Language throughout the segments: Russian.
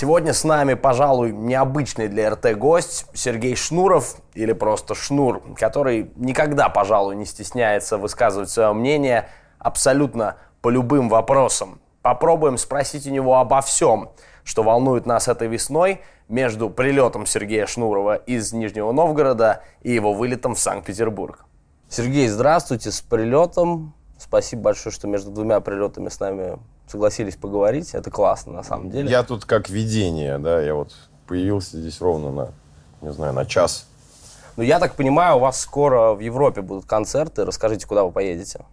Сегодня с нами, пожалуй, необычный для РТ гость Сергей Шнуров, или просто Шнур, который никогда, пожалуй, не стесняется высказывать свое мнение абсолютно по любым вопросам. Попробуем спросить у него обо всем, что волнует нас этой весной между прилетом Сергея Шнурова из Нижнего Новгорода и его вылетом в Санкт-Петербург. Сергей, здравствуйте, с прилетом. Спасибо большое, что между двумя прилетами с нами согласились поговорить. Это классно, на самом деле. Я тут как видение, да, я вот появился здесь ровно на, не знаю, на час. Ну, я так понимаю, у вас скоро в Европе будут концерты. Расскажите, куда вы поедете?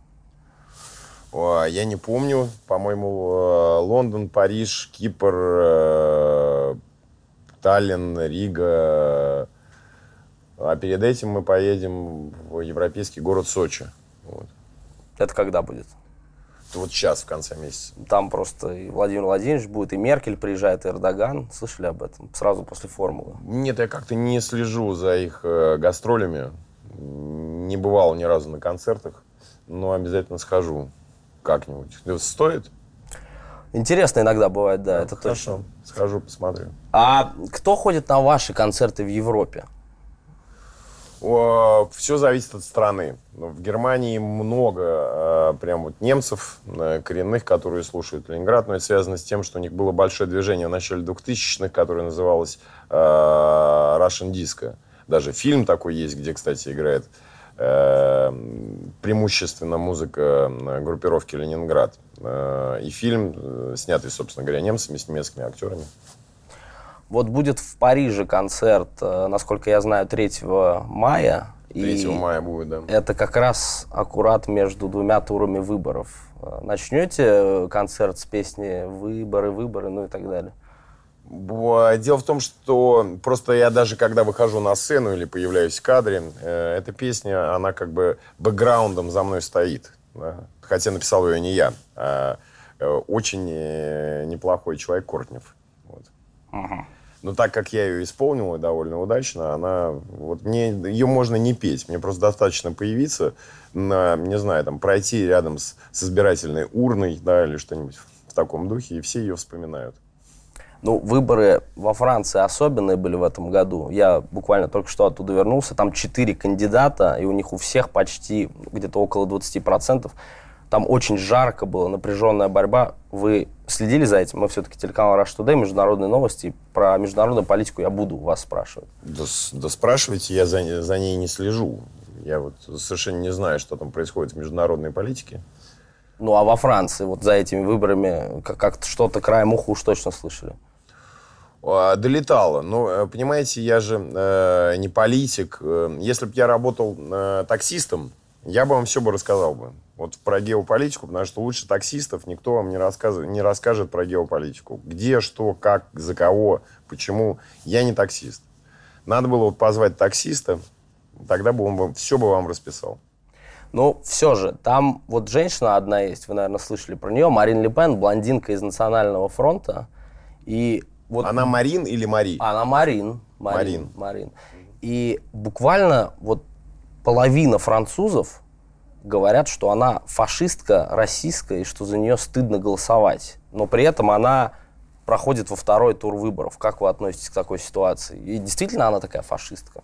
Я не помню. По-моему, э, Лондон, Париж, Кипр, э, Таллин, Рига. А перед этим мы поедем в европейский город Сочи. Вот. Это когда будет? Вот сейчас, в конце месяца. Там просто и Владимир Владимирович будет, и Меркель приезжает, и Эрдоган. Слышали об этом? Сразу после формулы. Нет, я как-то не слежу за их э, гастролями. Не бывал ни разу на концертах, но обязательно схожу как-нибудь. Стоит? Интересно иногда бывает, да, Ну, это Хорошо, точно. схожу, посмотрю. А кто ходит на ваши концерты в Европе? Все зависит от страны. Ну, В Германии много э, прям вот немцев э, коренных, которые слушают Ленинград, но это связано с тем, что у них было большое движение в начале 2000-х, которое называлось э, Russian Disco. Даже фильм такой есть, где, кстати, играет преимущественно музыка группировки Ленинград. И фильм, снятый, собственно говоря, немцами с немецкими актерами. Вот будет в Париже концерт, э, насколько я знаю, 3 мая. 3 и мая будет, да. Это как раз аккурат между двумя турами выборов. Э, Начнете э, концерт с песни «Выборы, выборы», ну и так далее? Дело в том, что просто я даже когда выхожу на сцену или появляюсь в кадре, э, эта песня, она как бы бэкграундом за мной стоит. да. Хотя написал ее не я, а очень неплохой человек Кортнев. Вот. Но так как я ее исполнил довольно удачно, она вот мне ее можно не петь, мне просто достаточно появиться, на, не знаю, там пройти рядом с, с избирательной урной, да, или что-нибудь в таком духе, и все ее вспоминают. Ну, выборы во Франции особенные были в этом году. Я буквально только что оттуда вернулся. Там четыре кандидата, и у них у всех почти где-то около 20%. Там очень жарко было, напряженная борьба. Вы следили за этим? Мы все-таки телеканал Rush Today, международные новости. Про международную политику я буду вас спрашивать. Да, да спрашивайте, я за, за ней не слежу. Я вот совершенно не знаю, что там происходит в международной политике. Ну, а во Франции, вот за этими выборами, как- как-то что-то краем уха уж точно слышали. А, Долетало. Ну, э, понимаете, я же э, не политик. Э, Если бы я работал э, таксистом, я бы вам все бы рассказал бы. Вот про геополитику, потому что лучше таксистов никто вам не, рассказывает, не расскажет про геополитику. Где, что, как, за кого, почему. Я не таксист. Надо было вот позвать таксиста, тогда бы он все бы вам расписал. Ну, все же, там вот женщина одна есть, вы, наверное, слышали про нее, Марин Ле Пен, блондинка из Национального фронта. И вот Она Марин или Мари? она Марин. Марин. Марин. И буквально вот половина французов говорят, что она фашистка российская и что за нее стыдно голосовать. Но при этом она проходит во второй тур выборов. Как вы относитесь к такой ситуации? И действительно она такая фашистка?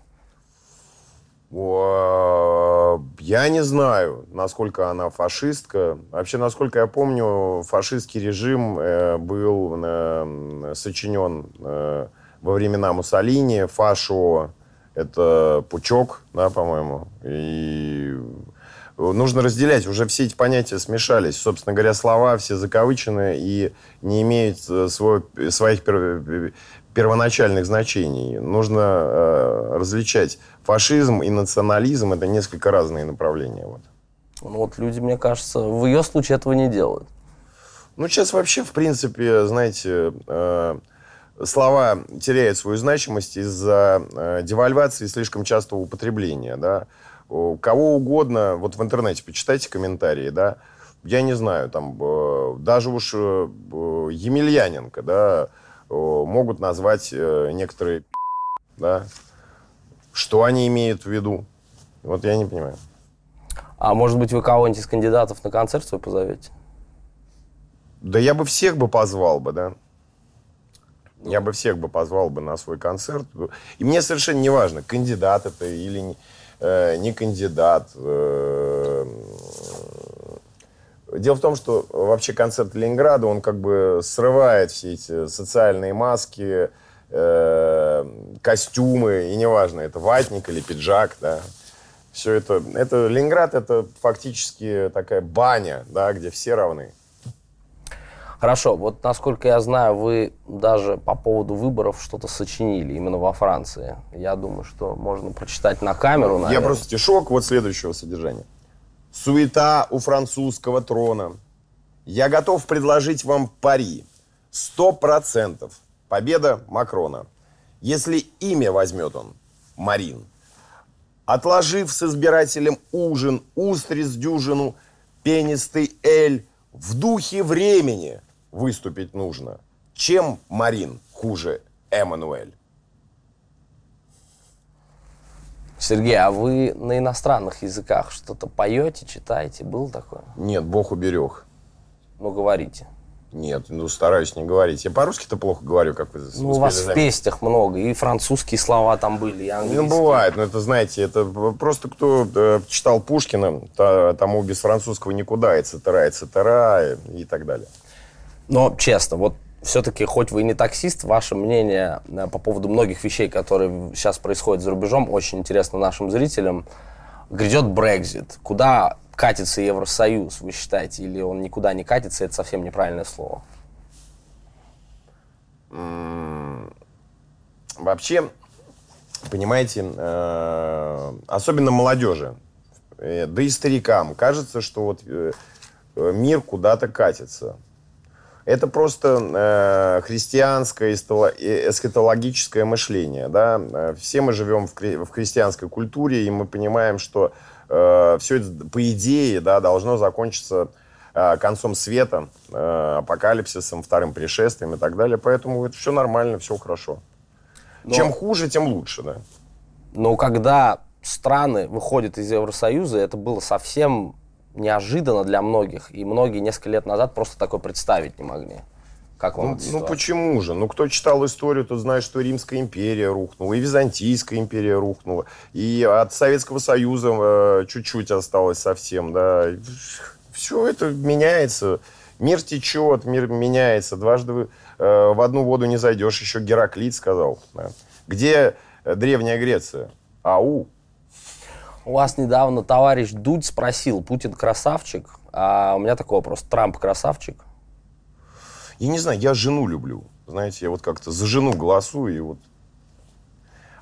О, Я не знаю, насколько она фашистка. Вообще, насколько я помню, фашистский режим э, был э, сочинен э, во времена Муссолини. Фашо – это пучок, да, по-моему. И нужно разделять. Уже все эти понятия смешались. Собственно говоря, слова все закавычены и не имеют э, свой- своих пер- первоначальных значений. Нужно э, различать фашизм и национализм. Это несколько разные направления. Вот. Ну, вот люди, мне кажется, в ее случае этого не делают. Ну, сейчас вообще, в принципе, знаете, э, слова теряют свою значимость из-за э, девальвации и слишком частого употребления, да. У кого угодно, вот в интернете почитайте комментарии, да, я не знаю, там, э, даже уж э, э, Емельяненко, да, э, могут назвать э, некоторые, да, что они имеют в виду. Вот я не понимаю. А может быть, вы кого-нибудь из кандидатов на концерт свой позовете? Да я бы всех бы позвал бы, да. Я бы всех бы позвал бы на свой концерт. И мне совершенно не важно, кандидат это или не, э, не кандидат. Э, Дело в том, что вообще концерт Ленинграда, он как бы срывает все эти социальные маски, э, костюмы, и неважно, это ватник или пиджак, да. Все это, это Ленинград, это фактически такая баня, да, где все равны. Хорошо, вот насколько я знаю, вы даже по поводу выборов что-то сочинили именно во Франции. Я думаю, что можно прочитать на камеру. Наверное. Я просто стишок вот следующего содержания. Суета у французского трона. Я готов предложить вам пари. Сто процентов. Победа Макрона. Если имя возьмет он, Марин. Отложив с избирателем ужин, устриц дюжину, пенистый эль, в духе времени – выступить нужно. Чем Марин хуже Эммануэль? Сергей, а вы на иностранных языках что-то поете, читаете? Был такое? Нет, Бог уберег. Ну, говорите. Нет, ну стараюсь не говорить. Я по-русски-то плохо говорю, как вы Ну, у вас заметить. в песнях много, и французские слова там были, и английские. Ну, бывает, но это, знаете, это просто кто э, читал Пушкина, то, тому без французского никуда, и цитера, и цитера, и, и так далее. Но честно, вот все-таки, хоть вы и не таксист, ваше мнение э, по поводу многих вещей, которые сейчас происходят за рубежом, очень интересно нашим зрителям. Грядет Брекзит. Куда катится Евросоюз, вы считаете? Или он никуда не катится, это совсем неправильное слово? Вообще, понимаете, э, особенно молодежи, э, да и старикам, кажется, что вот мир куда-то катится. Это просто э, христианское эскатологическое мышление. Да? Э, все мы живем в, в христианской культуре, и мы понимаем, что э, все это, по идее, да, должно закончиться э, концом света, э, апокалипсисом, вторым пришествием и так далее. Поэтому это все нормально, все хорошо. Но... Чем хуже, тем лучше. Да? Но когда страны выходят из Евросоюза, это было совсем неожиданно для многих, и многие несколько лет назад просто такое представить не могли. Как вам ну, ну почему же? Ну кто читал историю, тот знает, что Римская империя рухнула, и Византийская империя рухнула, и от Советского Союза э, чуть-чуть осталось совсем, да. Все это меняется. Мир течет, мир меняется. Дважды э, в одну воду не зайдешь, еще Гераклит сказал. Да. Где Древняя Греция? Ау, у вас недавно товарищ Дудь спросил, Путин красавчик, а у меня такой вопрос, Трамп красавчик? Я не знаю, я жену люблю. Знаете, я вот как-то за жену голосую, и вот...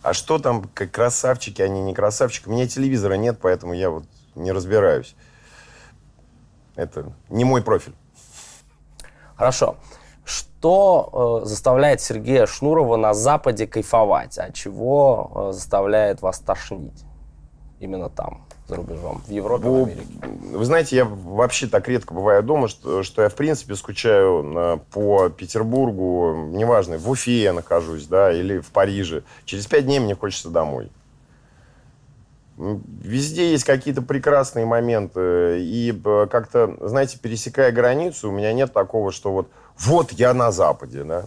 А что там, как красавчики, они не красавчики? У меня телевизора нет, поэтому я вот не разбираюсь. Это не мой профиль. Хорошо. Что э, заставляет Сергея Шнурова на Западе кайфовать, а чего э, заставляет вас тошнить? Именно там, за рубежом, в Европе, ну, в Америке? Вы знаете, я вообще так редко бываю дома, что, что я, в принципе, скучаю на, по Петербургу, неважно, в Уфе я нахожусь, да, или в Париже. Через пять дней мне хочется домой. Везде есть какие-то прекрасные моменты. И э, как-то, знаете, пересекая границу, у меня нет такого, что вот, вот я на Западе, да.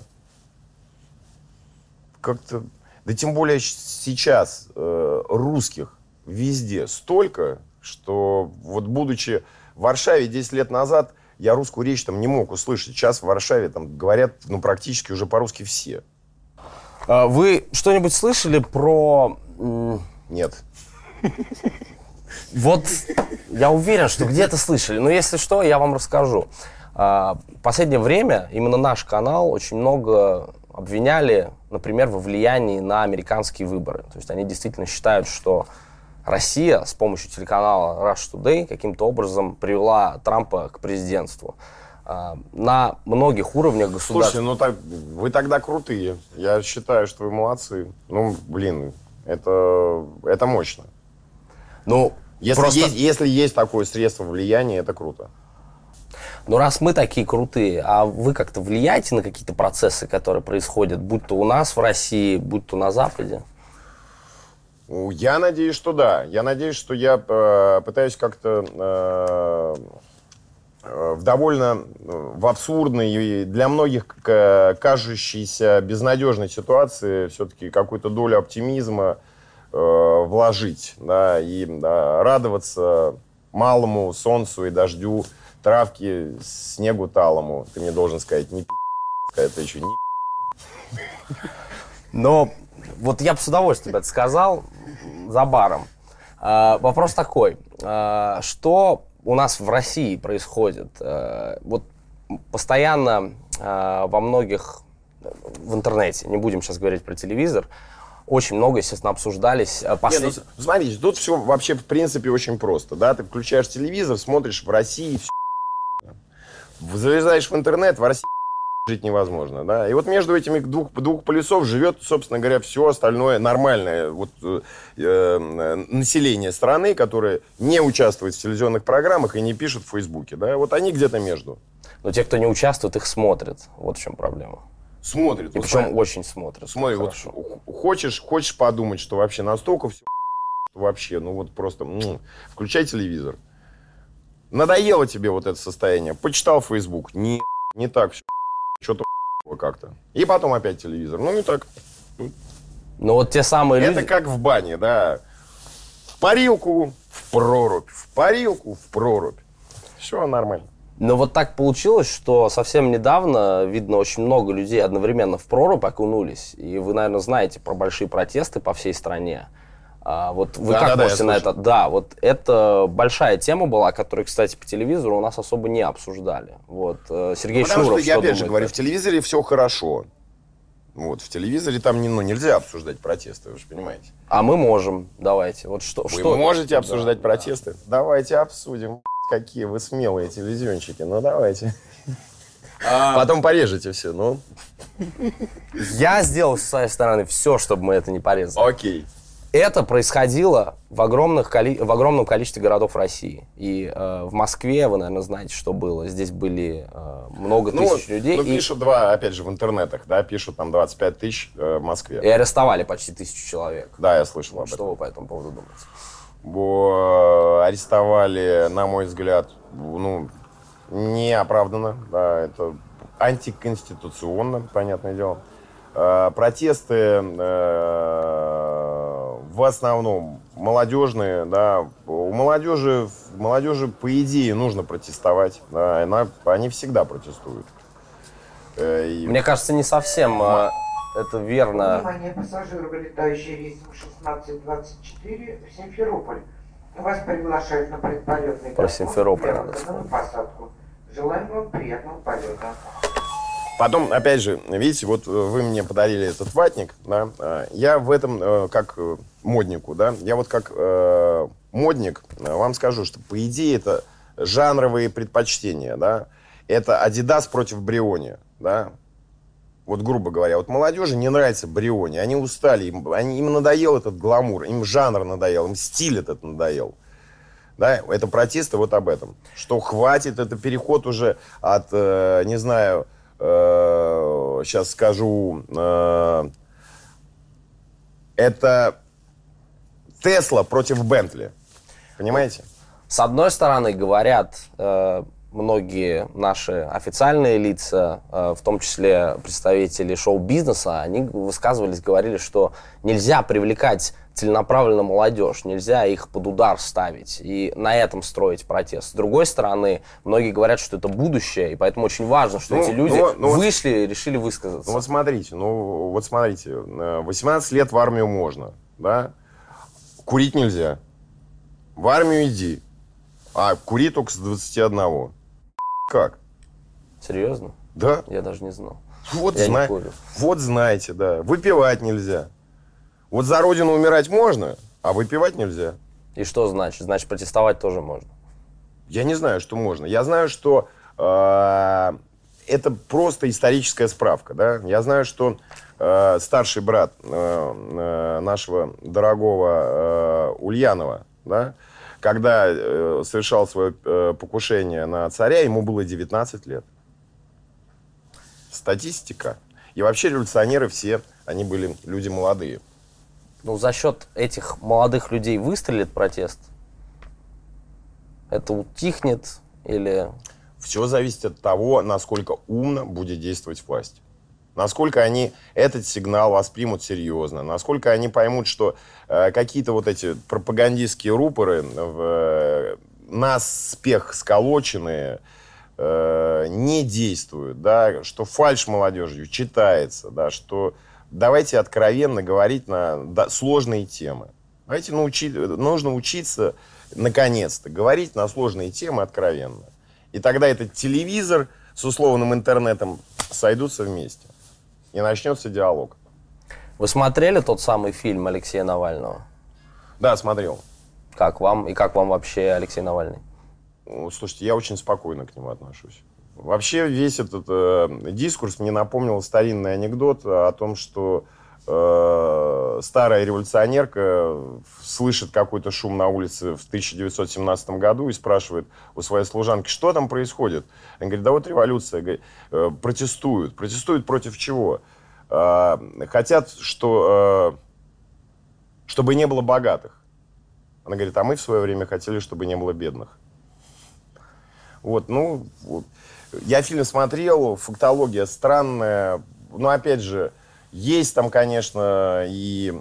Как-то, да тем более сейчас э, русских везде столько, что вот будучи в Варшаве 10 лет назад, я русскую речь там не мог услышать. Сейчас в Варшаве там говорят ну, практически уже по-русски все. А вы что-нибудь слышали про... Нет. Вот я уверен, что где-то слышали. Но если что, я вам расскажу. А, в последнее время именно наш канал очень много обвиняли, например, во влиянии на американские выборы. То есть они действительно считают, что Россия с помощью телеканала Rush Today каким-то образом привела Трампа к президентству. А, на многих уровнях государства. Слушайте, ну так, вы тогда крутые. Я считаю, что вы молодцы. Ну, блин, это, это мощно. Ну, если, просто... есть, если есть такое средство влияния, это круто. Но раз мы такие крутые, а вы как-то влияете на какие-то процессы, которые происходят, будь то у нас в России, будь то на Западе? Я надеюсь, что да. Я надеюсь, что я э, пытаюсь как-то э, э, в довольно в абсурдной и для многих кажущейся безнадежной ситуации все-таки какую-то долю оптимизма вложить, да, и да, радоваться малому солнцу и дождю, травке, снегу талому. Ты мне должен сказать, не пи***, это еще не Но вот я бы с удовольствием это сказал за баром. А, вопрос такой. а, что у нас в России происходит? А, вот постоянно во многих в интернете, не будем сейчас говорить про телевизор, очень много, естественно, обсуждались послед- ну, с- смотрите, тут все вообще в принципе очень просто, да, ты включаешь телевизор, смотришь в России, все, залезаешь в интернет, в России жить невозможно, да, и вот между этими двух, двух полюсов живет, собственно говоря, все остальное нормальное, вот э, э, население страны, которое не участвует в телевизионных программах и не пишет в Фейсбуке, да, вот они где-то между. Но те, кто не участвует, их смотрят. Вот в чем проблема. Смотрят. И вот причем смотри. очень смотрят. Смотри, вот хочешь, хочешь подумать, что вообще настолько все вообще, ну вот просто м, включай телевизор. Надоело тебе вот это состояние. Почитал Facebook. Не, не так все. Что-то как-то. И потом опять телевизор. Ну, не так. Но вот те самые Это люди... как в бане, да. В парилку, в прорубь. В парилку, в прорубь. Все нормально. Но вот так получилось, что совсем недавно, видно, очень много людей одновременно в прорубь окунулись. И вы, наверное, знаете про большие протесты по всей стране. А, вот вы как Да-да-да, я можете на слышал. это... Да, вот это большая тема была, которую, кстати, по телевизору у нас особо не обсуждали. Вот. э, Сергей Потому Шнуров, что, я что опять же говорю, в телевизоре все хорошо. Вот, в телевизоре там не, ну, нельзя обсуждать протесты, вы же понимаете. А мы можем, давайте. Вот что, Вы что... можете Да, обсуждать да. протесты? Давайте обсудим. Какие вы смелые телевизионщики. Ну, давайте. А. Потом порежете все, ну. Я сделал с своей стороны все, чтобы мы это не порезали. Окей. Это происходило в, огромных, в огромном количестве городов России. И э, в Москве, вы, наверное, знаете, что было. Здесь были э, много Ну, тысяч людей. ну, и, пишут два, опять же, в интернетах, да, пишут там 25 тысяч э, в Москве. и арестовали почти тысячу человек. Да, я слышал об Что этом. вы по этому поводу думаете? Бо- арестовали, на мой взгляд, ну, неоправданно. Да, это антиконституционно, понятное дело. Э, Протесты э, в основном молодежные, да, у молодежи, молодежи по идее нужно протестовать, да, она- они всегда протестуют. Э, и- Мне кажется, не совсем э, это верно. Внимание, пассажиры, вылетающие рейсом 1624 в Симферополь. Вас приглашают на предполетный Про Симферополь надо вспомнить. посадку. Желаем вам приятного полета. Потом, опять же, видите, вот вы мне подарили этот ватник, да, я в этом, э, как э, моднику, да, я вот как э, модник э, вам скажу, что по идее это жанровые предпочтения, да, это Adidas против Бриони, да, вот грубо говоря, вот молодежи не нравится Бриони, они устали, им, они, им надоел этот гламур, им жанр надоел, им стиль этот надоел. Да, это протесты вот об этом. Что хватит, это переход уже от, э, не знаю, сейчас скажу, э, это Тесла против Бентли. Понимаете? С одной стороны, говорят э, многие наши официальные лица, э, в том числе представители шоу-бизнеса, они высказывались, говорили, что нельзя привлекать целенаправленно молодежь, нельзя их под удар ставить и на этом строить протест. С другой стороны, многие говорят, что это будущее, и поэтому очень важно, что Ну, эти люди ну, ну вышли и решили высказаться. Ну вот смотрите, ну вот смотрите, э, 18 лет в армию можно, да? Курить нельзя. В армию иди. А кури только с 21. Как? Серьезно? Да? Я даже не знал. Вот, Я не зна- курю. вот знаете, да. Выпивать нельзя. Вот за родину умирать можно, а выпивать нельзя. И что значит? Значит, протестовать тоже можно. Я не знаю, что можно. Я знаю, что э, это просто историческая справка. Да? Я знаю, что э, старший брат э, э, нашего дорогого э, Ульянова, да, когда э, совершал свое э, покушение на царя, ему было 19 лет. Статистика. И вообще революционеры все, они были люди молодые. Ну, за счет этих молодых людей выстрелит протест? Это утихнет или... Все зависит от того, насколько умно будет действовать власть. Насколько они этот сигнал воспримут серьезно, насколько они поймут, что э, какие-то вот эти пропагандистские рупоры в э, нас сколоченные э, не действуют, да, что фальш молодежью читается, да, что давайте откровенно говорить на да, сложные темы. Давайте научи, нужно учиться, наконец-то, говорить на сложные темы откровенно. И тогда этот телевизор с условным интернетом сойдутся вместе и начнется диалог. Вы смотрели тот самый фильм Алексея Навального? Да, смотрел. Как вам и как вам вообще Алексей Навальный? Слушайте, я очень спокойно к нему отношусь. Вообще весь этот э, дискурс мне напомнил старинный анекдот о том, что э, старая революционерка слышит какой-то шум на улице в 1917 году и спрашивает у своей служанки, что там происходит. Она говорит, да вот революция. Э, протестуют. Протестуют против чего? Э, хотят, что, э, чтобы не было богатых. Она говорит, а мы в свое время хотели, чтобы не было бедных. Вот, ну, вот. я фильм смотрел, фактология странная, но опять же, есть там, конечно, и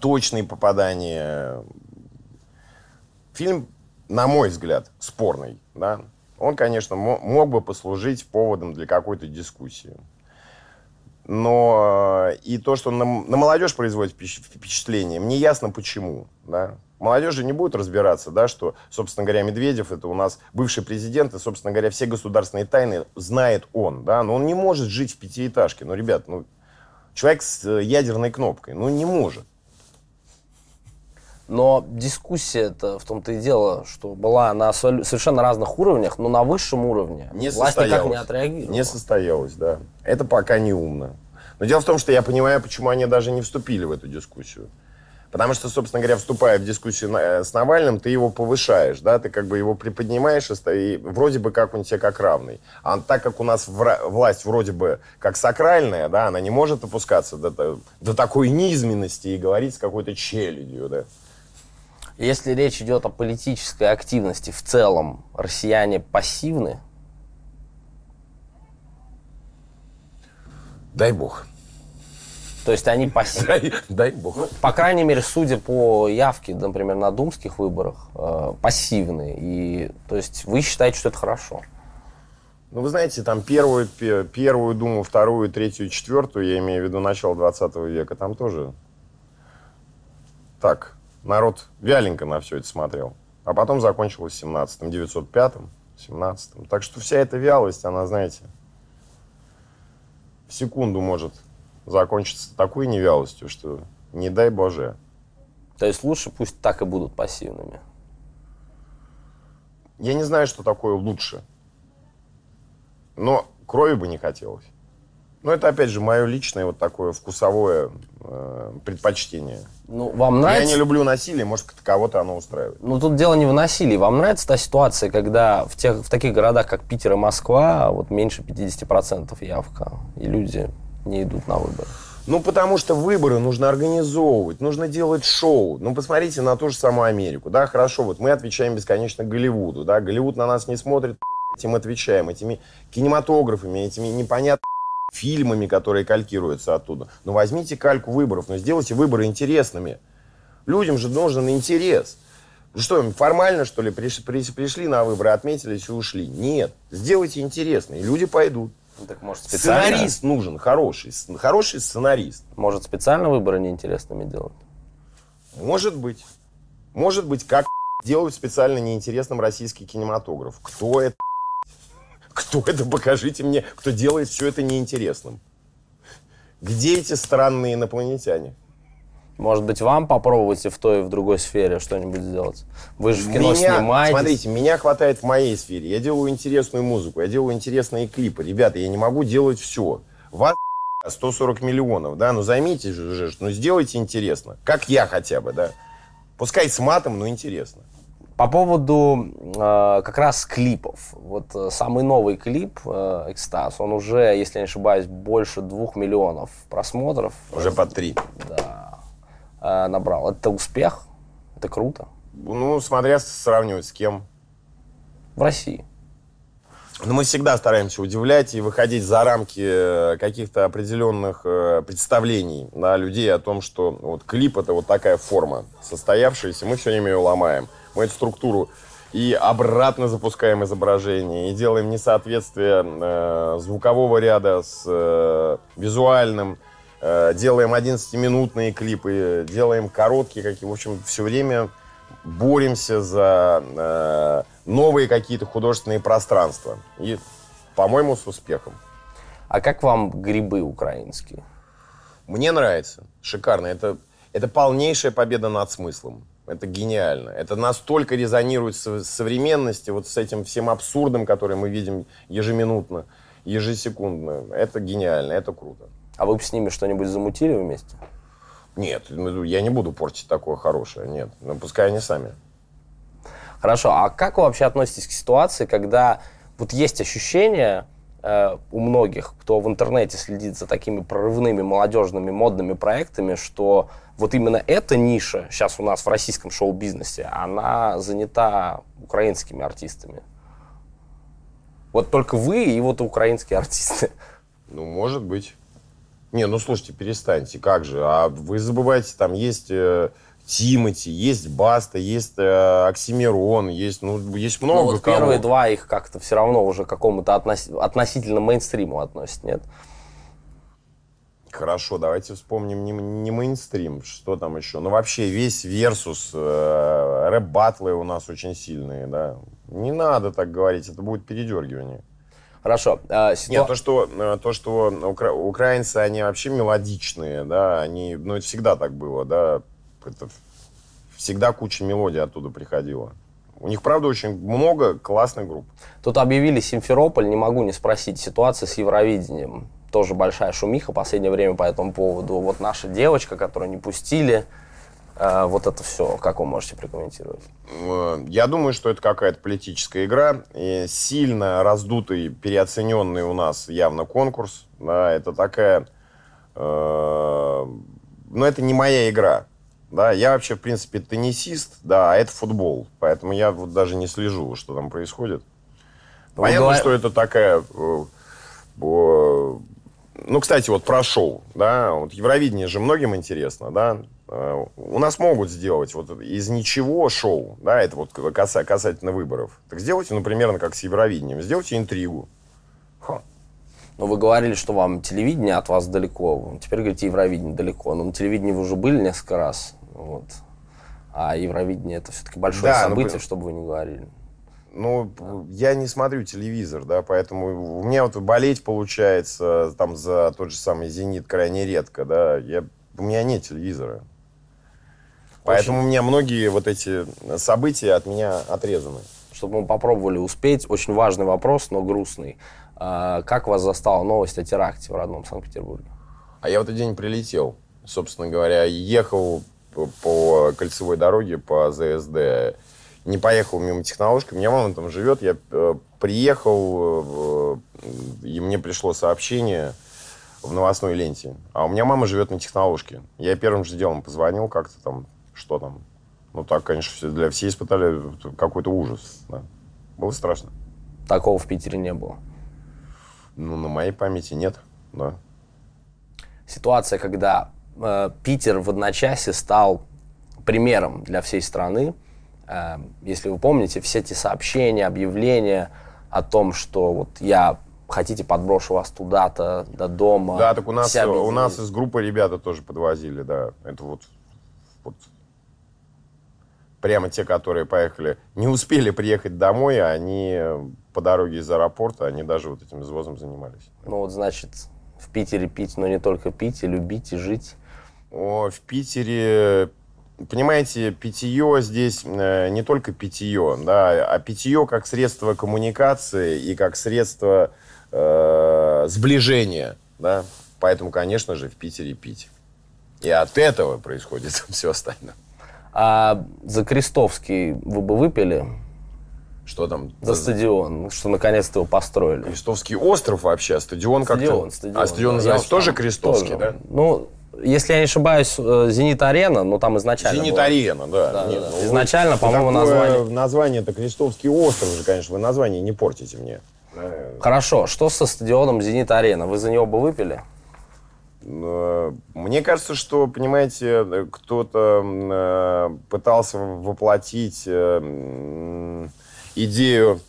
точные попадания. Фильм, на мой взгляд, спорный, да. Он, конечно, мог бы послужить поводом для какой-то дискуссии. Но и то, что на, на молодежь производит впечатление, мне ясно почему, да. Молодежь же не будет разбираться, да, что, собственно говоря, Медведев это у нас бывший президент, и, собственно говоря, все государственные тайны знает он, да, но он не может жить в пятиэтажке. Ну, ребят, ну, человек с э, ядерной кнопкой. Ну, не может. Но дискуссия это в том-то и дело, что была на совершенно разных уровнях, но на высшем уровне не власть никак не отреагировала. Не состоялось, да. Это пока не умно. Но дело в том, что я понимаю, почему они даже не вступили в эту дискуссию. Потому что, собственно говоря, вступая в дискуссию э, с Навальным, ты его повышаешь, да, ты как бы его приподнимаешь, и вроде бы как он тебе как равный. А так как у нас власть вроде бы как сакральная, да, она не может опускаться до, до такой низменности и говорить с какой-то челядью, да. Если речь идет о политической активности в целом, россияне пассивны? Дай бог. То есть они пассивны. Дай, дай бог. Ну, по крайней мере, судя по явке, например, на думских выборах, э, пассивны. И, то есть вы считаете, что это хорошо? Ну, вы знаете, там первую, первую думу, вторую, третью, четвертую, я имею в виду начало 20 века, там тоже так, народ вяленько на все это смотрел. А потом закончилось 17-м, 905-м, 17-м. Так что вся эта вялость, она, знаете, в секунду может закончится такой невялостью, что не дай Боже. То есть лучше пусть так и будут пассивными? Я не знаю, что такое лучше. Но крови бы не хотелось. Но это, опять же, мое личное вот такое вкусовое э, предпочтение. Ну, вам нравится... Я не люблю насилие, может, кого-то оно устраивает. Ну, тут дело не в насилии. Вам нравится та ситуация, когда в, тех, в таких городах, как Питер и Москва, вот меньше 50% явка, и люди не идут на выборы? Ну, потому что выборы нужно организовывать, нужно делать шоу. Ну, посмотрите на ту же самую Америку, да, хорошо, вот мы отвечаем бесконечно Голливуду, да, Голливуд на нас не смотрит, этим отвечаем, этими кинематографами, этими непонятными фильмами, которые калькируются оттуда. Ну, возьмите кальку выборов, но сделайте выборы интересными. Людям же нужен интерес. Ну что, формально, что ли, пришли, пришли на выборы, отметились и ушли? Нет. Сделайте интересно, люди пойдут. Ну, так, может, специально... Сценарист нужен, хороший. Хороший сценарист. Может, специально выборы неинтересными делать? Может быть. Может быть, как делают специально неинтересным российский кинематограф. Кто это? Кто это? Покажите мне, кто делает все это неинтересным. Где эти странные инопланетяне? Может быть, вам попробовать и в той, и в другой сфере что-нибудь сделать? Вы же в кино меня, снимаетесь. Смотрите, меня хватает в моей сфере. Я делаю интересную музыку, я делаю интересные клипы. Ребята, я не могу делать все. Вас 140 миллионов, да, ну займитесь же, ну сделайте интересно. Как я хотя бы, да. Пускай с матом, но интересно. По поводу э, как раз клипов. Вот э, самый новый клип э, «Экстаз», он уже, если не ошибаюсь, больше двух миллионов просмотров. Уже под три. Да э, набрал. Это успех, это круто. Ну, смотря сравнивать с кем. В России. Но мы всегда стараемся удивлять и выходить за рамки э, каких-то определенных э, представлений на людей о том, что вот клип это вот такая форма состоявшаяся, мы все время ее ломаем. Мы эту структуру и обратно запускаем изображение, и делаем несоответствие э, звукового ряда с э, визуальным, делаем 11-минутные клипы, делаем короткие какие. В общем, все время боремся за э, новые какие-то художественные пространства. И, по-моему, с успехом. А как вам грибы украинские? Мне нравится. Шикарно. Это, это полнейшая победа над смыслом. Это гениально. Это настолько резонирует с современностью, вот с этим всем абсурдом, который мы видим ежеминутно, ежесекундно. Это гениально, это круто. А вы бы с ними что-нибудь замутили вместе? Нет, я не буду портить такое хорошее, нет. Ну, пускай они сами. Хорошо, а как вы вообще относитесь к ситуации, когда вот есть ощущение э, у многих, кто в интернете следит за такими прорывными молодежными модными проектами, что вот именно эта ниша сейчас у нас в российском шоу-бизнесе, она занята украинскими артистами. Вот только вы и вот украинские артисты. Ну, может быть. Не, ну слушайте, перестаньте, как же. А вы забываете, там есть э, Тимати, есть Баста, есть э, Оксимирон, есть, ну, есть много ну, вот кого. первые два их как-то все равно уже к какому-то относ... относительно мейнстриму относят, нет? Хорошо, давайте вспомним не, не мейнстрим, что там еще. Ну, вообще, весь версус, э, рэп-батлы у нас очень сильные, да. Не надо так говорить, это будет передергивание. Хорошо. А, ситу... Нет, то, что, э, то, что укра... украинцы, они вообще мелодичные, да, они, ну, это всегда так было, да, это всегда куча мелодий оттуда приходила. У них, правда, очень много классных групп. Тут объявили Симферополь, не могу не спросить, ситуация с Евровидением тоже большая шумиха в последнее время по этому поводу. Вот наша девочка, которую не пустили, вот это все, как вы можете прокомментировать? Э, я думаю, что это какая-то политическая игра. И сильно раздутый, переоцененный у нас явно конкурс. Да, это такая... Э, но это не моя игра. Да, я вообще, в принципе, теннисист, да, а это футбол. Поэтому я вот даже не слежу, что там происходит. Понятно, говор... что это такая э, ну, кстати, вот про шоу, да, вот Евровидение же многим интересно, да, у нас могут сделать вот из ничего шоу, да, это вот касательно выборов. Так сделайте, ну, примерно как с Евровидением, сделайте интригу. Ха. Ну, вы говорили, что вам телевидение от вас далеко. Теперь говорите, Евровидение далеко. Но на телевидении вы уже были несколько раз. Вот. А Евровидение это все-таки большое да, ну, событие, ну, чтобы вы не говорили. Ну, я не смотрю телевизор, да, поэтому у меня вот болеть получается там за тот же самый «Зенит» крайне редко, да. Я, у меня нет телевизора. Поэтому очень... у меня многие вот эти события от меня отрезаны. Чтобы мы попробовали успеть, очень важный вопрос, но грустный. А, как вас застала новость о теракте в родном Санкт-Петербурге? А я в этот день прилетел. Собственно говоря, ехал по кольцевой дороге по ЗСД не поехал мимо технологии. У меня мама там живет, я э, приехал, э, и мне пришло сообщение в новостной ленте. А у меня мама живет на технологии. Я первым же делом позвонил как-то там, что там. Ну так, конечно, для все испытали какой-то ужас. Да. Было страшно. Такого в Питере не было? Ну, на моей памяти нет, да. Ситуация, когда э, Питер в одночасье стал примером для всей страны, Эм, если вы помните, все эти сообщения, объявления о том, что вот я хотите подброшу вас туда-то, до дома. Да, так у нас, у нас из группы ребята тоже подвозили, да. Это вот, вот прямо те, которые поехали, не успели приехать домой, а они по дороге из аэропорта, они даже вот этим извозом занимались. Ну вот, значит, в Питере пить, но не только пить, и любить, и жить. О, в Питере понимаете, питье здесь э, не только питье, да, а питье как средство коммуникации и как средство э, сближения, да. Поэтому, конечно же, в Питере пить. И от этого происходит все остальное. А за Крестовский вы бы выпили? Что там? За стадион, что наконец-то его построили. Крестовский остров вообще, а стадион как-то... Стадион, стадион. А стадион называется тоже Крестовский, тоже. да? Ну, если я не ошибаюсь, э, Зенит-арена, ну там изначально Зенит-арена, да. да, Нет, да. Ну, изначально, по-моему, название... Название это Крестовский остров же, конечно, вы название не портите мне. Хорошо, что со стадионом «Зенит-Арена»? Вы за него бы выпили? Мне кажется, что, понимаете, кто-то э, пытался воплотить э, идею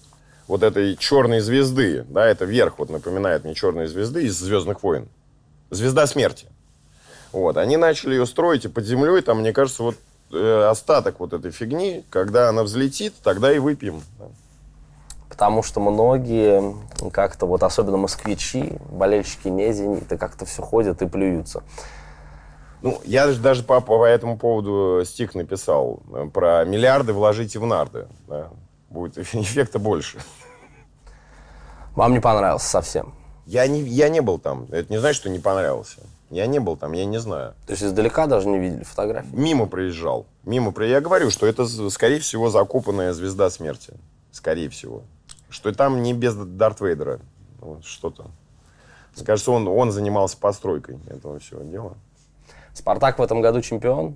вот этой черной звезды. Да, это верх, вот напоминает мне черные звезды из Звездных войн. Звезда смерти. Вот, они начали ее строить, и под землей там, мне кажется, вот э, остаток вот этой фигни, когда она взлетит, тогда и выпьем. да. Потому что многие как-то, вот особенно москвичи, болельщики не «Зенита», как-то все ходят и плюются. Ну, я даже, даже по, по этому поводу стих написал. э, Про миллиарды вложите в нарды. да. Будет эффекта больше. Вам не понравился совсем? Я не, я не был там. Это не значит, что не понравился. Я не был там, я не знаю. То есть издалека даже не видели фотографии? Мимо проезжал. Мимо Я говорю, что это, скорее всего, закопанная звезда смерти. Скорее всего. Что там не без Дарт Вейдера. Вот что-то. Кажется, он, он занимался постройкой этого всего дела. «Спартак» в этом году чемпион?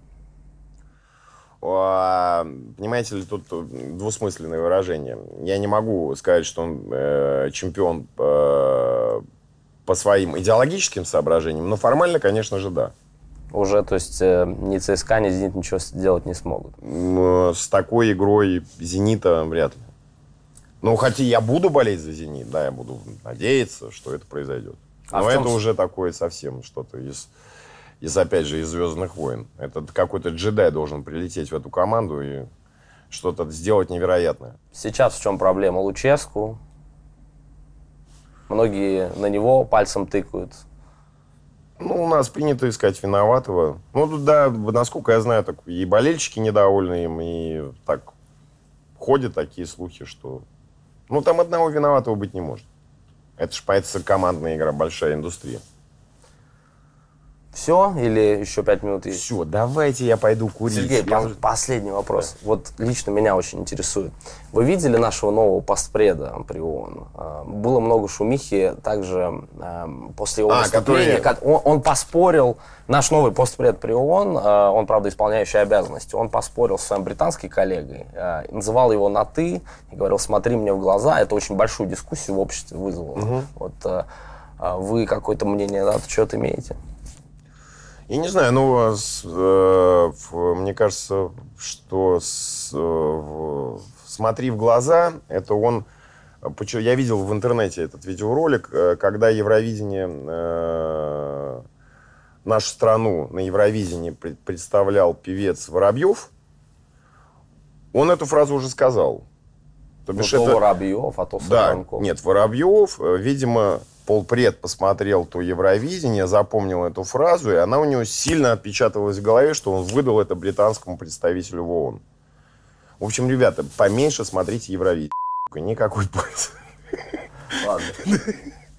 А, Понимаете ли, тут двусмысленное выражение. Я не могу сказать, что он э, чемпион э, по своим идеологическим соображениям, но формально, конечно же, да. Уже, то есть э, ни ЦСКА, ни «Зенит» ничего сделать не смогут. М, С такой игрой «Зенита» вряд ли. Ну, хотя я буду болеть за «Зенит», да, я буду надеяться, что это произойдет. А Но чем это уже такое совсем что-то из, из, опять же, из «Звездных войн». Это какой-то джедай должен прилететь в эту команду и что-то сделать невероятное. Сейчас в чем проблема? Луческу. Многие на него пальцем тыкают. Ну, у нас принято искать виноватого. Ну, да, насколько я знаю, так и болельщики недовольны им, и так ходят такие слухи, что... Ну, там одного виноватого быть не может. Это ж, поэтому командная игра, большая индустрия. Все или еще пять минут есть? Все, давайте я пойду курить. Сергей, Я уже- последний вопрос. Вот лично меня очень интересует. Вы видели нашего нового постпреда при ООН? А, Было много шумихи также после его А, выступления. который- Он, он поспорил, наш новый постпред при ООН, а, он, правда, исполняющий обязанности, он поспорил с своим британским коллегой, а, называл его на «ты» и говорил, смотри мне в глаза. Это очень большую дискуссию в обществе вызвало. Вот а, а, вы какое-то мнение на этот счет имеете? Я не знаю, ну, с- э, мне кажется, что с- э, в- «Смотри в глаза» — это он... Я видел в интернете этот видеоролик, э, когда Евровидение, э, нашу страну на Евровидении пред- представлял певец Воробьев, он эту фразу уже сказал. То Ну, бишь то это- Воробьев, а то да, Саранков. нет, Воробьев, э, видимо, полпред посмотрел то Евровидение, запомнил эту фразу, и она у него сильно отпечаталась в голове, что он выдал это британскому представителю в ООН. В общем, ребята, поменьше смотрите Евровидение. Никакой пользы. Ладно.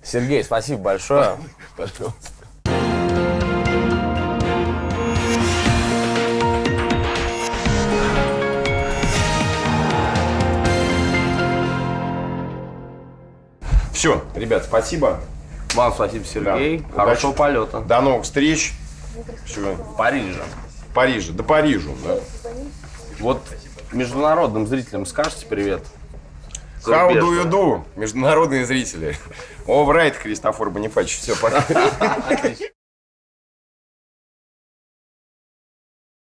Сергей, спасибо большое. Пожалуйста. Все, ребят, спасибо. Вам спасибо, Сергей. Да. Хорошего Удачи. полета. До новых встреч. Все. В Париже. В Париже. До Парижа. Да. Вот международным зрителям скажете привет. How do you do, международные зрители? All right, Кристофор Бонифач. Все, пока.